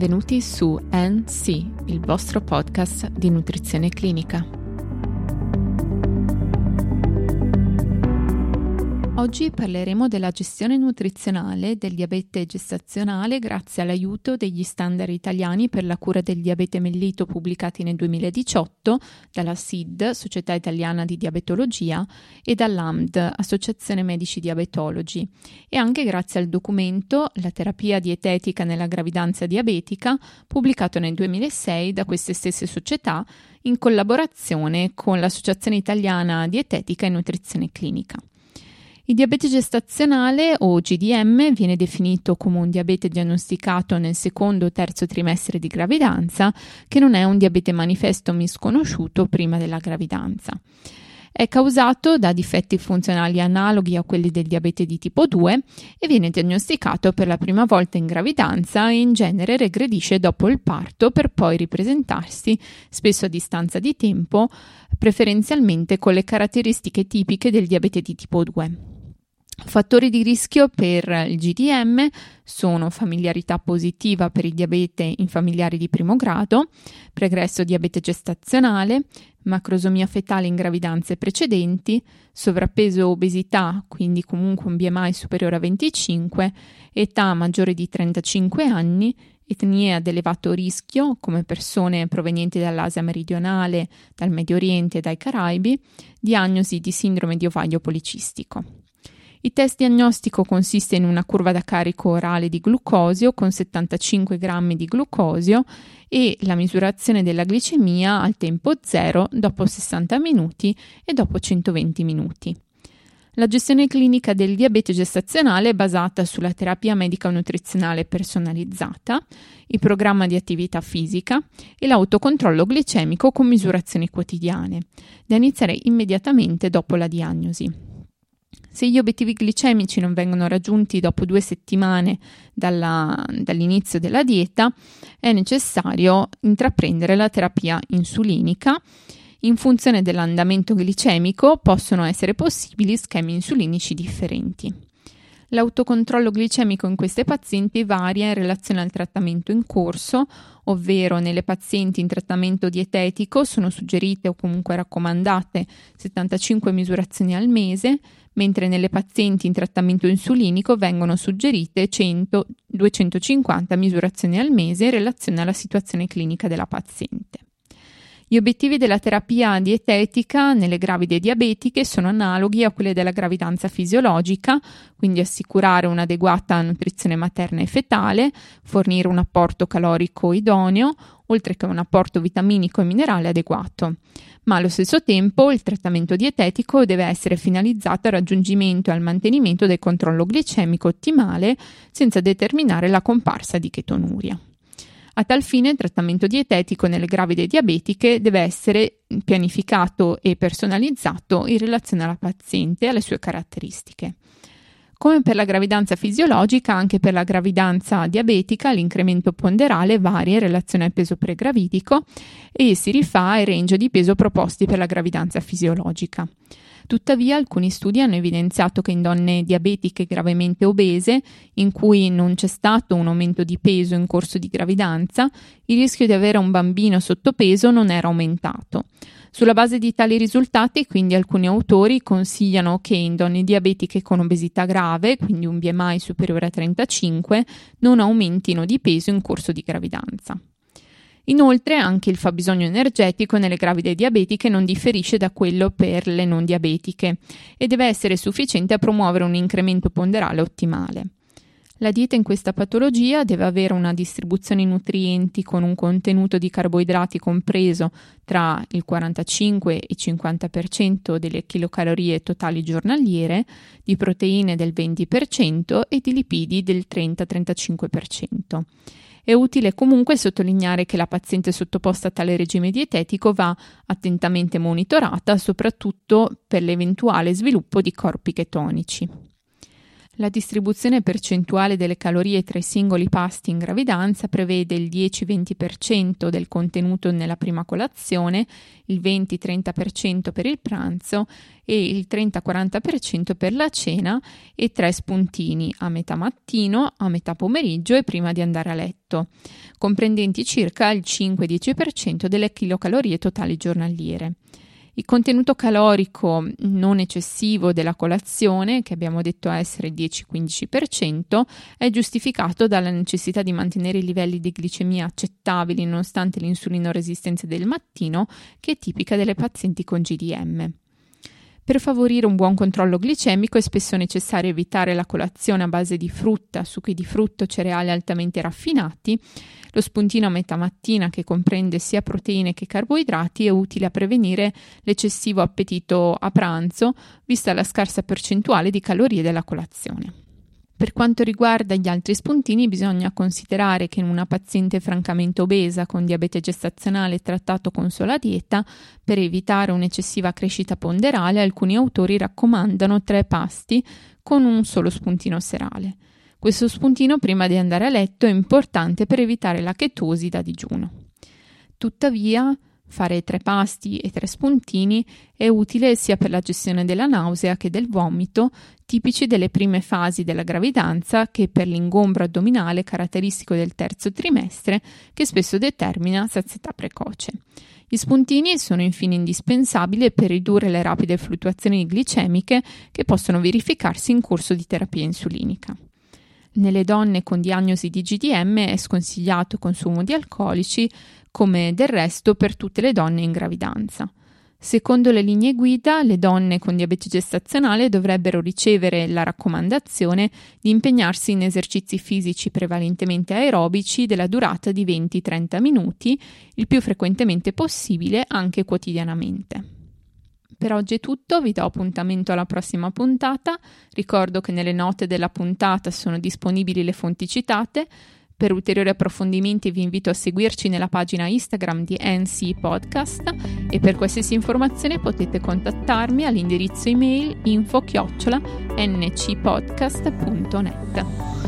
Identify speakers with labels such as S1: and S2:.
S1: Benvenuti su NC, il vostro podcast di nutrizione clinica. Oggi parleremo della gestione nutrizionale del diabete gestazionale grazie all'aiuto degli standard italiani per la cura del diabete mellito pubblicati nel 2018 dalla SID, Società Italiana di Diabetologia, e dall'AMD, Associazione Medici Diabetologi, e anche grazie al documento La terapia dietetica nella gravidanza diabetica, pubblicato nel 2006 da queste stesse società in collaborazione con l'Associazione Italiana Dietetica e Nutrizione Clinica. Il diabete gestazionale o GDM viene definito come un diabete diagnosticato nel secondo o terzo trimestre di gravidanza, che non è un diabete manifesto misconosciuto prima della gravidanza. È causato da difetti funzionali analoghi a quelli del diabete di tipo 2 e viene diagnosticato per la prima volta in gravidanza e in genere regredisce dopo il parto per poi ripresentarsi, spesso a distanza di tempo, preferenzialmente con le caratteristiche tipiche del diabete di tipo 2. Fattori di rischio per il GDM sono familiarità positiva per il diabete in familiari di primo grado, pregresso diabete gestazionale, macrosomia fetale in gravidanze precedenti, sovrappeso o obesità, quindi comunque un BMI superiore a 25, età maggiore di 35 anni, etnie ad elevato rischio, come persone provenienti dall'Asia meridionale, dal Medio Oriente e dai Caraibi, diagnosi di sindrome di ovaio policistico. Il test diagnostico consiste in una curva da carico orale di glucosio con 75 grammi di glucosio e la misurazione della glicemia al tempo zero dopo 60 minuti e dopo 120 minuti. La gestione clinica del diabete gestazionale è basata sulla terapia medica nutrizionale personalizzata, il programma di attività fisica e l'autocontrollo glicemico con misurazioni quotidiane, da iniziare immediatamente dopo la diagnosi. Se gli obiettivi glicemici non vengono raggiunti dopo due settimane dalla, dall'inizio della dieta, è necessario intraprendere la terapia insulinica. In funzione dell'andamento glicemico possono essere possibili schemi insulinici differenti. L'autocontrollo glicemico in queste pazienti varia in relazione al trattamento in corso, ovvero nelle pazienti in trattamento dietetico sono suggerite o comunque raccomandate 75 misurazioni al mese, mentre nelle pazienti in trattamento insulinico vengono suggerite 100-250 misurazioni al mese in relazione alla situazione clinica della paziente. Gli obiettivi della terapia dietetica nelle gravide diabetiche sono analoghi a quelli della gravidanza fisiologica, quindi assicurare un'adeguata nutrizione materna e fetale, fornire un apporto calorico idoneo, oltre che un apporto vitaminico e minerale adeguato. Ma allo stesso tempo il trattamento dietetico deve essere finalizzato al raggiungimento e al mantenimento del controllo glicemico ottimale senza determinare la comparsa di chetonuria. A tal fine il trattamento dietetico nelle gravide diabetiche deve essere pianificato e personalizzato in relazione alla paziente e alle sue caratteristiche. Come per la gravidanza fisiologica, anche per la gravidanza diabetica l'incremento ponderale varia in relazione al peso pregravidico e si rifà ai range di peso proposti per la gravidanza fisiologica. Tuttavia, alcuni studi hanno evidenziato che in donne diabetiche gravemente obese, in cui non c'è stato un aumento di peso in corso di gravidanza, il rischio di avere un bambino sottopeso non era aumentato. Sulla base di tali risultati, quindi, alcuni autori consigliano che in donne diabetiche con obesità grave, quindi un BMI superiore a 35, non aumentino di peso in corso di gravidanza. Inoltre anche il fabbisogno energetico nelle gravide diabetiche non differisce da quello per le non diabetiche e deve essere sufficiente a promuovere un incremento ponderale ottimale. La dieta in questa patologia deve avere una distribuzione nutrienti con un contenuto di carboidrati compreso tra il 45 e il 50% delle chilocalorie totali giornaliere, di proteine del 20% e di lipidi del 30-35%. È utile comunque sottolineare che la paziente sottoposta a tale regime dietetico va attentamente monitorata, soprattutto per l'eventuale sviluppo di corpi chetonici. La distribuzione percentuale delle calorie tra i singoli pasti in gravidanza prevede il 10-20% del contenuto nella prima colazione, il 20-30% per il pranzo e il 30-40% per la cena e tre spuntini a metà mattino, a metà pomeriggio e prima di andare a letto, comprendenti circa il 5-10% delle chilocalorie totali giornaliere. Il contenuto calorico non eccessivo della colazione, che abbiamo detto essere 10-15%, è giustificato dalla necessità di mantenere i livelli di glicemia accettabili nonostante l'insulino resistenza del mattino, che è tipica delle pazienti con GDM. Per favorire un buon controllo glicemico è spesso necessario evitare la colazione a base di frutta, succhi di frutto, cereali altamente raffinati lo spuntino a metà mattina, che comprende sia proteine che carboidrati, è utile a prevenire l'eccessivo appetito a pranzo, vista la scarsa percentuale di calorie della colazione. Per quanto riguarda gli altri spuntini, bisogna considerare che in una paziente francamente obesa con diabete gestazionale trattato con sola dieta, per evitare un'eccessiva crescita ponderale, alcuni autori raccomandano tre pasti con un solo spuntino serale. Questo spuntino prima di andare a letto è importante per evitare la chetosi da digiuno. Tuttavia, fare tre pasti e tre spuntini è utile sia per la gestione della nausea che del vomito, tipici delle prime fasi della gravidanza, che per l'ingombro addominale caratteristico del terzo trimestre, che spesso determina sazietà precoce. Gli spuntini sono infine indispensabili per ridurre le rapide fluttuazioni glicemiche che possono verificarsi in corso di terapia insulinica. Nelle donne con diagnosi di GDM è sconsigliato il consumo di alcolici, come del resto per tutte le donne in gravidanza. Secondo le linee guida, le donne con diabete gestazionale dovrebbero ricevere la raccomandazione di impegnarsi in esercizi fisici prevalentemente aerobici della durata di 20-30 minuti, il più frequentemente possibile anche quotidianamente. Per oggi è tutto, vi do appuntamento alla prossima puntata. Ricordo che nelle note della puntata sono disponibili le fonti citate. Per ulteriori approfondimenti vi invito a seguirci nella pagina Instagram di NC Podcast e per qualsiasi informazione potete contattarmi all'indirizzo email info-ncpodcast.net.